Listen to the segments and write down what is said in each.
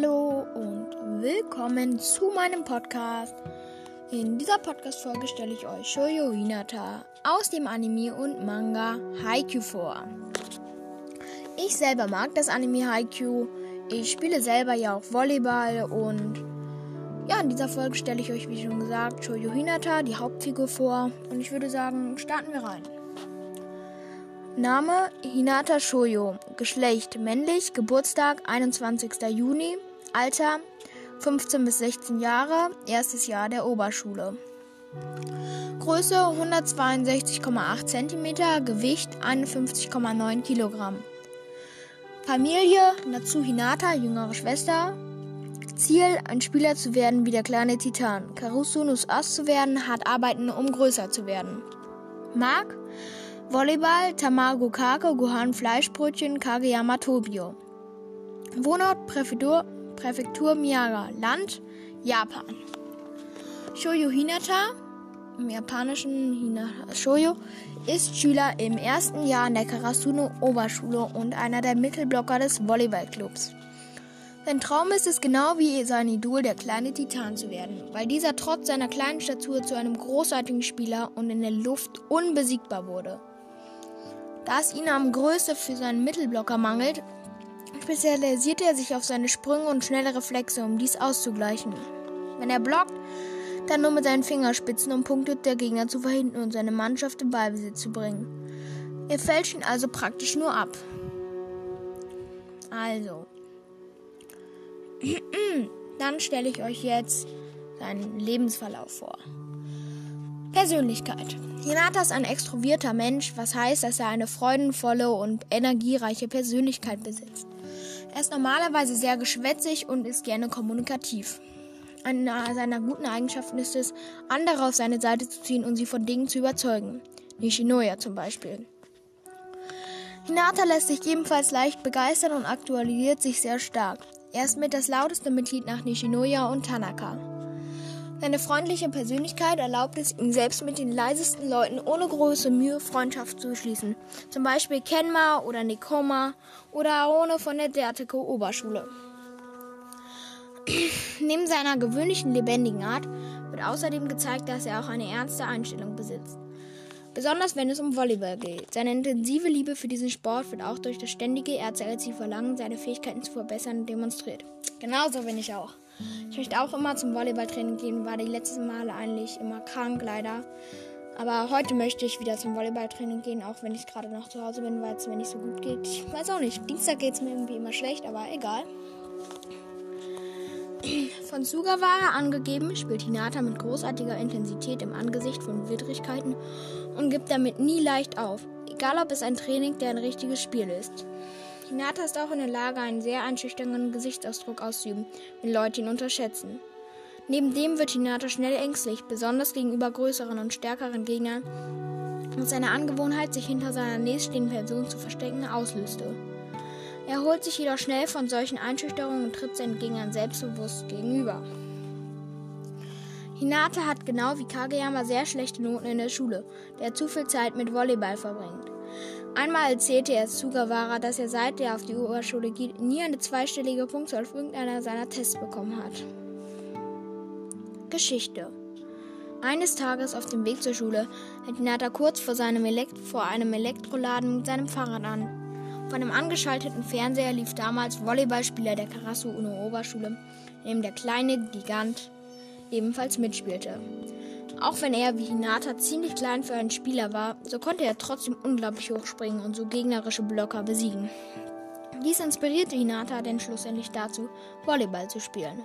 Hallo und willkommen zu meinem Podcast. In dieser Podcast-Folge stelle ich euch Shoyo Hinata aus dem Anime und Manga Haikyuu vor. Ich selber mag das Anime Haikyuu. Ich spiele selber ja auch Volleyball und ja, in dieser Folge stelle ich euch, wie schon gesagt, Shoyo Hinata, die Hauptfigur vor. Und ich würde sagen, starten wir rein. Name Hinata Shoyo. Geschlecht männlich. Geburtstag 21. Juni. Alter 15 bis 16 Jahre. Erstes Jahr der Oberschule. Größe 162,8 cm. Gewicht 51,9 Kilogramm. Familie Natsu Hinata, jüngere Schwester. Ziel, ein Spieler zu werden wie der kleine Titan. Karusunus Ass zu werden, hart arbeiten, um größer zu werden. Mag Volleyball, Tamago Kake, Gohan Fleischbrötchen, Kageyama Tobio. Wohnort Präfektur, Präfektur Miyaga. Land Japan. Shoyo Hinata, im japanischen Hinata Shoyo, ist Schüler im ersten Jahr an der Karasuno Oberschule und einer der Mittelblocker des Volleyballclubs. Sein Traum ist es genau wie sein Idol, der kleine Titan zu werden, weil dieser trotz seiner kleinen Statur zu einem großartigen Spieler und in der Luft unbesiegbar wurde. Da es ihn am Größe für seinen Mittelblocker mangelt, spezialisiert er sich auf seine Sprünge und schnelle Reflexe, um dies auszugleichen. Wenn er blockt, dann nur mit seinen Fingerspitzen, um Punkte der Gegner zu verhindern und seine Mannschaft in Ballbesitz zu bringen. Er fälscht ihn also praktisch nur ab. Also. Dann stelle ich euch jetzt seinen Lebensverlauf vor. Persönlichkeit. Hinata ist ein extrovierter Mensch, was heißt, dass er eine freudenvolle und energiereiche Persönlichkeit besitzt. Er ist normalerweise sehr geschwätzig und ist gerne kommunikativ. Eine seiner guten Eigenschaften ist es, andere auf seine Seite zu ziehen und sie von Dingen zu überzeugen. Nishinoya zum Beispiel. Hinata lässt sich ebenfalls leicht begeistern und aktualisiert sich sehr stark. Er ist mit das lauteste Mitglied nach Nishinoya und Tanaka. Seine freundliche Persönlichkeit erlaubt es ihm selbst mit den leisesten Leuten ohne große Mühe Freundschaft zu schließen. Zum Beispiel Kenma oder Nekoma oder Aone von der Derteko Oberschule. Neben seiner gewöhnlichen lebendigen Art wird außerdem gezeigt, dass er auch eine ernste Einstellung besitzt. Besonders wenn es um Volleyball geht. Seine intensive Liebe für diesen Sport wird auch durch das ständige ehrgeizige Verlangen, seine Fähigkeiten zu verbessern, demonstriert. Genauso bin ich auch. Ich möchte auch immer zum Volleyballtraining gehen, war die letzten Male eigentlich immer krank, leider. Aber heute möchte ich wieder zum Volleyballtraining gehen, auch wenn ich gerade noch zu Hause bin, weil es mir nicht so gut geht. Ich weiß auch nicht. Dienstag geht es mir irgendwie immer schlecht, aber egal. Von Sugawara angegeben, spielt Hinata mit großartiger Intensität im Angesicht von Widrigkeiten und gibt damit nie leicht auf, egal ob es ein Training der ein richtiges Spiel ist. Hinata ist auch in der Lage, einen sehr einschüchternden Gesichtsausdruck auszuüben, wenn Leute ihn unterschätzen. Neben dem wird Hinata schnell ängstlich, besonders gegenüber größeren und stärkeren Gegnern, was seine Angewohnheit, sich hinter seiner nächststehenden Person zu verstecken, auslöste. Er holt sich jedoch schnell von solchen Einschüchterungen und tritt seinen Gegnern selbstbewusst gegenüber. Hinata hat genau wie Kageyama sehr schlechte Noten in der Schule, der er zu viel Zeit mit Volleyball verbringt. Einmal erzählte er Sugawara, dass er seit er auf die Oberschule geht, nie eine zweistellige Punktzahl auf irgendeiner seiner Tests bekommen hat. Geschichte Eines Tages auf dem Weg zur Schule hält Hinata kurz vor, seinem Elekt vor einem Elektroladen mit seinem Fahrrad an. Auf einem angeschalteten Fernseher lief damals Volleyballspieler der Karasu Uno Oberschule, in dem der kleine Gigant ebenfalls mitspielte. Auch wenn er wie Hinata ziemlich klein für einen Spieler war, so konnte er trotzdem unglaublich hoch springen und so gegnerische Blocker besiegen. Dies inspirierte Hinata denn schlussendlich dazu, Volleyball zu spielen.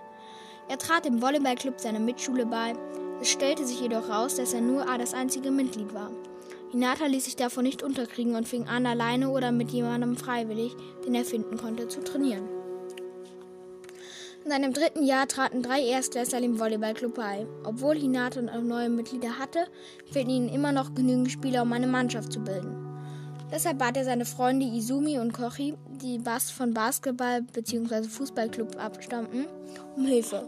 Er trat dem Volleyballclub seiner Mitschule bei, es stellte sich jedoch raus, dass er nur das einzige Mitglied war. Hinata ließ sich davon nicht unterkriegen und fing an, alleine oder mit jemandem freiwillig, den er finden konnte, zu trainieren. In seinem dritten Jahr traten drei Erstklässler dem Volleyballclub bei. Obwohl Hinata neue Mitglieder hatte, fehlten ihnen immer noch genügend Spieler, um eine Mannschaft zu bilden. Deshalb bat er seine Freunde Izumi und Kochi, die von Basketball- bzw. Fußballclub abstammten, um Hilfe.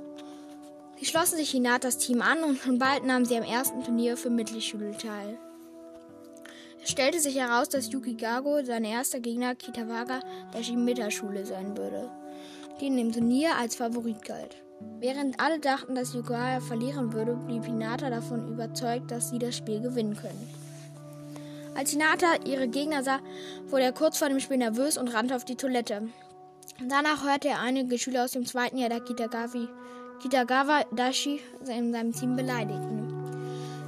Sie schlossen sich Hinatas Team an und schon bald nahmen sie am ersten Turnier für Mittelschule teil. Es stellte sich heraus, dass Yuki Gago, sein erster Gegner Kitawaga, der Shimita-Schule sein würde. die in dem Turnier als Favorit galt. Während alle dachten, dass Yokohama verlieren würde, blieb Hinata davon überzeugt, dass sie das Spiel gewinnen können. Als Hinata ihre Gegner sah, wurde er kurz vor dem Spiel nervös und rannte auf die Toilette. Danach hörte er einige Schüler aus dem zweiten Jahr der Kitagawa, Kitagawa Dashi in seinem Team beleidigen.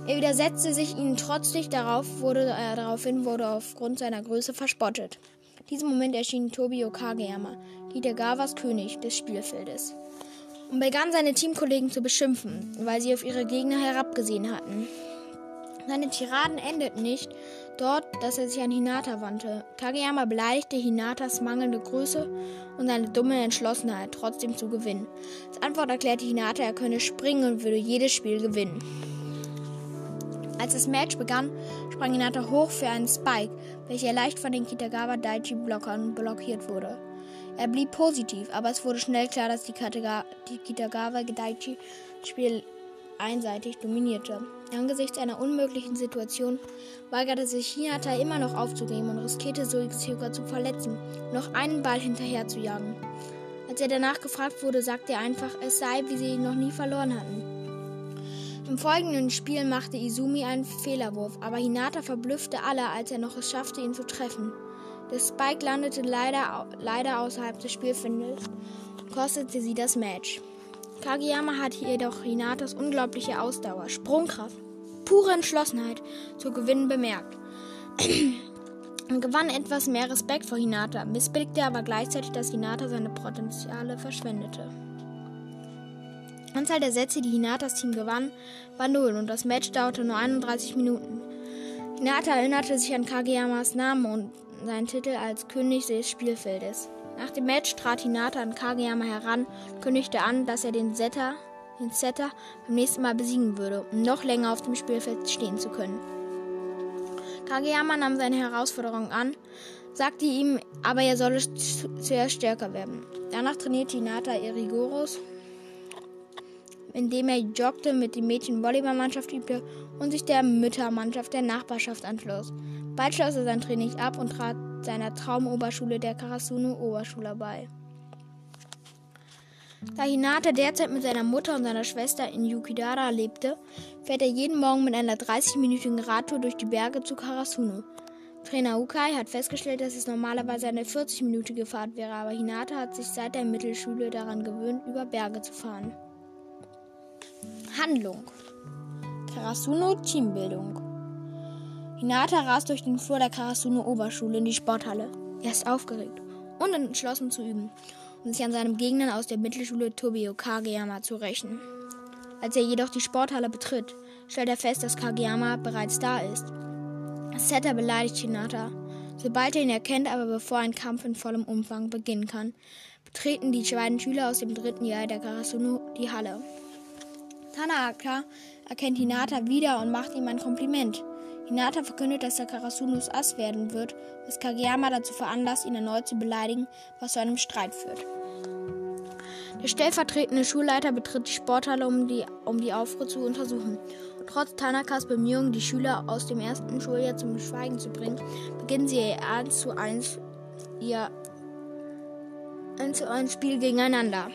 Er widersetzte sich ihnen trotzig, darauf wurde er daraufhin wurde aufgrund seiner Größe verspottet. In diesem Moment erschien Tobio Kageyama, Kitagawas König des Spielfeldes, und begann seine Teamkollegen zu beschimpfen, weil sie auf ihre Gegner herabgesehen hatten. Seine Tiraden endeten nicht dort, dass er sich an Hinata wandte. Kageyama beleidigte Hinatas mangelnde Größe und seine dumme Entschlossenheit, trotzdem zu gewinnen. Als Antwort erklärte Hinata, er könne springen und würde jedes Spiel gewinnen. Als das Match begann, sprang Hinata hoch für einen Spike, welcher leicht von den Kitagawa Daichi-Blockern blockiert wurde. Er blieb positiv, aber es wurde schnell klar, dass die, Kataga die Kitagawa Daichi das Spiel einseitig dominierte. Angesichts einer unmöglichen Situation weigerte sich Hinata immer noch aufzugeben und riskierte sogar zu verletzen, noch einen Ball hinterher zu jagen. Als er danach gefragt wurde, sagte er einfach, es sei, wie sie ihn noch nie verloren hatten. Im folgenden Spiel machte Izumi einen Fehlerwurf, aber Hinata verblüffte alle, als er noch es schaffte, ihn zu treffen. Der Spike landete leider, leider außerhalb des Spielfeldes und kostete sie das Match. Kageyama hatte jedoch Hinatas unglaubliche Ausdauer, Sprungkraft, pure Entschlossenheit zu gewinnen bemerkt. und gewann etwas mehr Respekt vor Hinata, missbilligte aber gleichzeitig, dass Hinata seine Potenziale verschwendete. Anzahl der Sätze, die Hinatas Team gewann, war null und das Match dauerte nur 31 Minuten. Hinata erinnerte sich an Kageyamas Namen und seinen Titel als König des Spielfeldes. Nach dem Match trat Hinata an Kageyama heran und kündigte an, dass er den Setter, den Setter beim nächsten Mal besiegen würde, um noch länger auf dem Spielfeld stehen zu können. Kageyama nahm seine Herausforderung an, sagte ihm aber, er solle zuerst stärker werden. Danach trainierte Hinata Erigoros indem er joggte, mit dem Mädchen Volleyballmannschaft übte und sich der Müttermannschaft der Nachbarschaft anschloss. Bald schloss er sein Training ab und trat seiner Traumoberschule der Karasuno Oberschule bei. Da Hinata derzeit mit seiner Mutter und seiner Schwester in Yukidara lebte, fährt er jeden Morgen mit einer 30-minütigen Radtour durch die Berge zu Karasuno. Trainer Ukai hat festgestellt, dass es normalerweise eine 40-minütige Fahrt wäre, aber Hinata hat sich seit der Mittelschule daran gewöhnt, über Berge zu fahren. Handlung. Karasuno Teambildung. Hinata rast durch den Flur der Karasuno Oberschule in die Sporthalle. Er ist aufgeregt und entschlossen zu üben und sich an seinem Gegner aus der Mittelschule Tobio Kageyama zu rächen. Als er jedoch die Sporthalle betritt, stellt er fest, dass Kageyama bereits da ist. Setter beleidigt Hinata. Sobald er ihn erkennt, aber bevor ein Kampf in vollem Umfang beginnen kann, betreten die beiden Schüler aus dem dritten Jahr der Karasuno die Halle. Tanaka erkennt Hinata wieder und macht ihm ein Kompliment. Hinata verkündet, dass er Karasunos Ass werden wird, was Kageyama dazu veranlasst, ihn erneut zu beleidigen, was zu einem Streit führt. Der stellvertretende Schulleiter betritt die Sporthalle, um die, um die Aufruhr zu untersuchen. Und trotz Tanakas Bemühungen, die Schüler aus dem ersten Schuljahr zum Schweigen zu bringen, beginnen sie ihr 1 zu 1 ihr 1 zu 1 Spiel gegeneinander.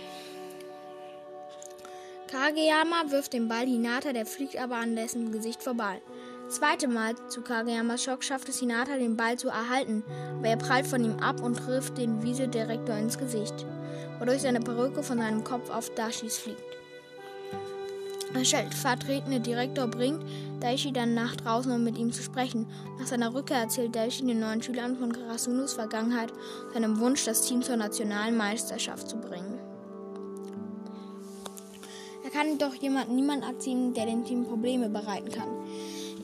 Kageyama wirft den Ball Hinata, der fliegt aber an dessen Gesicht vorbei. Zweite Mal zu Kageyamas Schock schafft es Hinata, den Ball zu erhalten, aber er prallt von ihm ab und trifft den Vize-Direktor ins Gesicht, wodurch seine Perücke von seinem Kopf auf Dashis fliegt. Der stellvertretende Direktor bringt Daishi dann nach draußen, um mit ihm zu sprechen. Nach seiner Rückkehr erzählt Daishi den neuen Schülern von Karasunos Vergangenheit seinem Wunsch, das Team zur nationalen Meisterschaft zu bringen kann doch jemand niemand erziehen, der dem Team Probleme bereiten kann.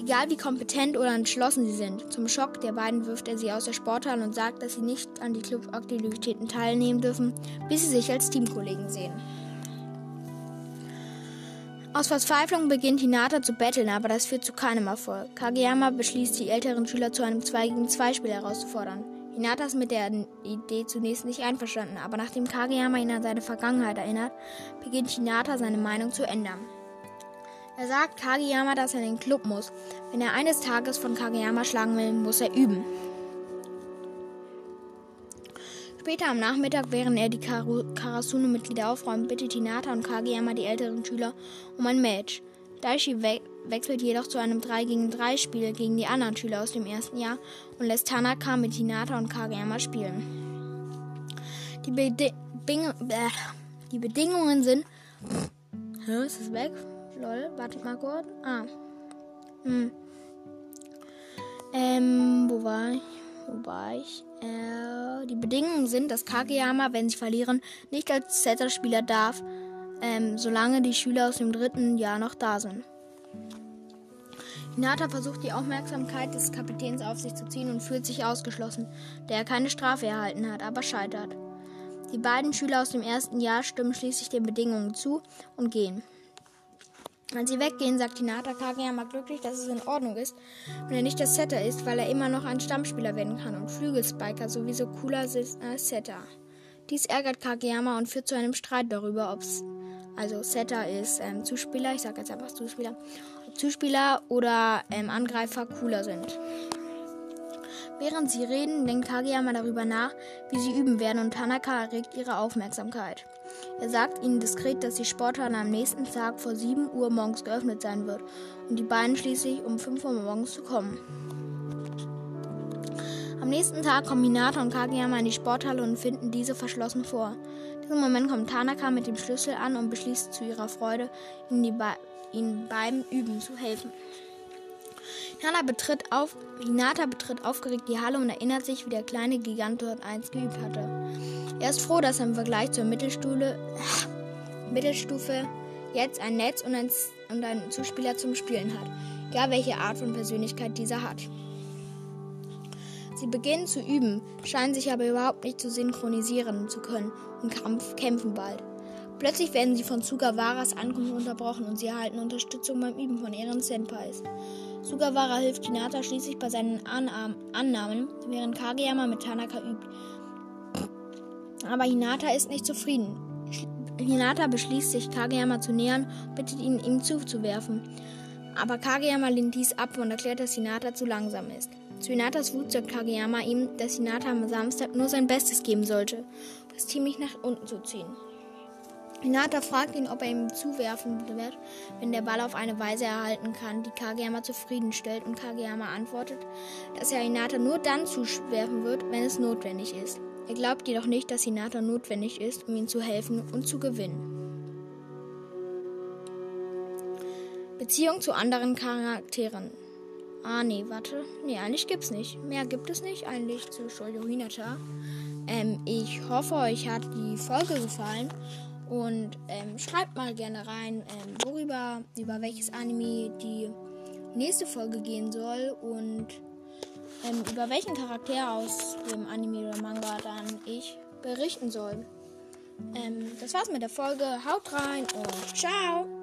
Egal wie kompetent oder entschlossen sie sind. Zum Schock der beiden wirft er sie aus der Sporthalle und sagt, dass sie nicht an die Clubaktivitäten teilnehmen dürfen, bis sie sich als Teamkollegen sehen. Aus Verzweiflung beginnt Hinata zu betteln, aber das führt zu keinem Erfolg. Kageyama beschließt, die älteren Schüler zu einem 2 gegen 2 Spiel herauszufordern. Hinata ist mit der Idee zunächst nicht einverstanden, aber nachdem Kageyama ihn an seine Vergangenheit erinnert, beginnt Hinata seine Meinung zu ändern. Er sagt Kageyama, dass er in den Club muss. Wenn er eines Tages von Kageyama schlagen will, muss er üben. Später am Nachmittag, während er die Karasuno-Mitglieder aufräumt, bittet Hinata und Kageyama die älteren Schüler um ein Match. Daishi wechselt jedoch zu einem 3 gegen 3 Spiel gegen die anderen Schüler aus dem ersten Jahr und lässt Tanaka mit Hinata und Kageyama spielen. Die, Bedi Bing die Bedingungen sind. Hä, ist es weg? Lol, wartet mal kurz. Ah. Hm. Ähm, wo war ich? Wo war ich? Äh, die Bedingungen sind, dass Kageyama, wenn sie verlieren, nicht als Setter-Spieler darf, ähm, solange die Schüler aus dem dritten Jahr noch da sind. Hinata versucht die Aufmerksamkeit des Kapitäns auf sich zu ziehen und fühlt sich ausgeschlossen, da er keine Strafe erhalten hat, aber scheitert. Die beiden Schüler aus dem ersten Jahr stimmen schließlich den Bedingungen zu und gehen. Als sie weggehen, sagt Hinata Kageyama glücklich, dass es in Ordnung ist, wenn er nicht der Setter ist, weil er immer noch ein Stammspieler werden kann und Flügelspiker sowieso cooler ist als Setter. Dies ärgert Kageyama und führt zu einem Streit darüber, ob es also Setter ist ähm, Zuspieler, ich sage jetzt einfach Zuspieler, Zuspieler oder ähm, Angreifer cooler sind. Während sie reden, denkt Kageyama darüber nach, wie sie üben werden und Tanaka erregt ihre Aufmerksamkeit. Er sagt ihnen diskret, dass die Sporthalle am nächsten Tag vor 7 Uhr morgens geöffnet sein wird und die beiden schließlich um 5 Uhr morgens zu kommen. Am nächsten Tag kommen Hinata und Kageyama in die Sporthalle und finden diese verschlossen vor. In diesem Moment kommt Tanaka mit dem Schlüssel an und beschließt zu ihrer Freude, ihnen, ihnen beim Üben zu helfen. Hinata betritt, auf, Hinata betritt aufgeregt die Halle und erinnert sich, wie der kleine Gigant dort einst geübt hatte. Er ist froh, dass er im Vergleich zur Mittelstufe, Mittelstufe jetzt ein Netz und, ein, und einen Zuspieler zum Spielen hat, egal welche Art von Persönlichkeit dieser hat. Sie beginnen zu üben, scheinen sich aber überhaupt nicht zu synchronisieren zu können und kämpfen bald. Plötzlich werden sie von Sugavaras Ankunft unterbrochen und sie erhalten Unterstützung beim Üben von ihren Senpais. Sugawara hilft Hinata schließlich bei seinen Annahmen, während Kageyama mit Tanaka übt. Aber Hinata ist nicht zufrieden. Hinata beschließt sich, Kageyama zu nähern und bittet ihn, ihm zuzuwerfen. Aber Kageyama lehnt dies ab und erklärt, dass Hinata zu langsam ist. Zu Hinatas Wut sagt Kageyama ihm, dass Hinata am Samstag nur sein Bestes geben sollte, das ziemlich nach unten zu ziehen. Hinata fragt ihn, ob er ihm zuwerfen wird, wenn der Ball auf eine Weise erhalten kann, die Kageyama zufriedenstellt, und Kageyama antwortet, dass er Hinata nur dann zuwerfen wird, wenn es notwendig ist. Er glaubt jedoch nicht, dass Hinata notwendig ist, um ihm zu helfen und zu gewinnen. Beziehung zu anderen Charakteren. Ah, nee, warte. Nee, eigentlich gibt's nicht. Mehr gibt es nicht eigentlich zu Shoujo Hinata. Ähm, ich hoffe, euch hat die Folge gefallen und ähm, schreibt mal gerne rein, ähm, worüber, über welches Anime die nächste Folge gehen soll und ähm, über welchen Charakter aus dem Anime oder Manga dann ich berichten soll. Ähm, das war's mit der Folge. Haut rein und ciao!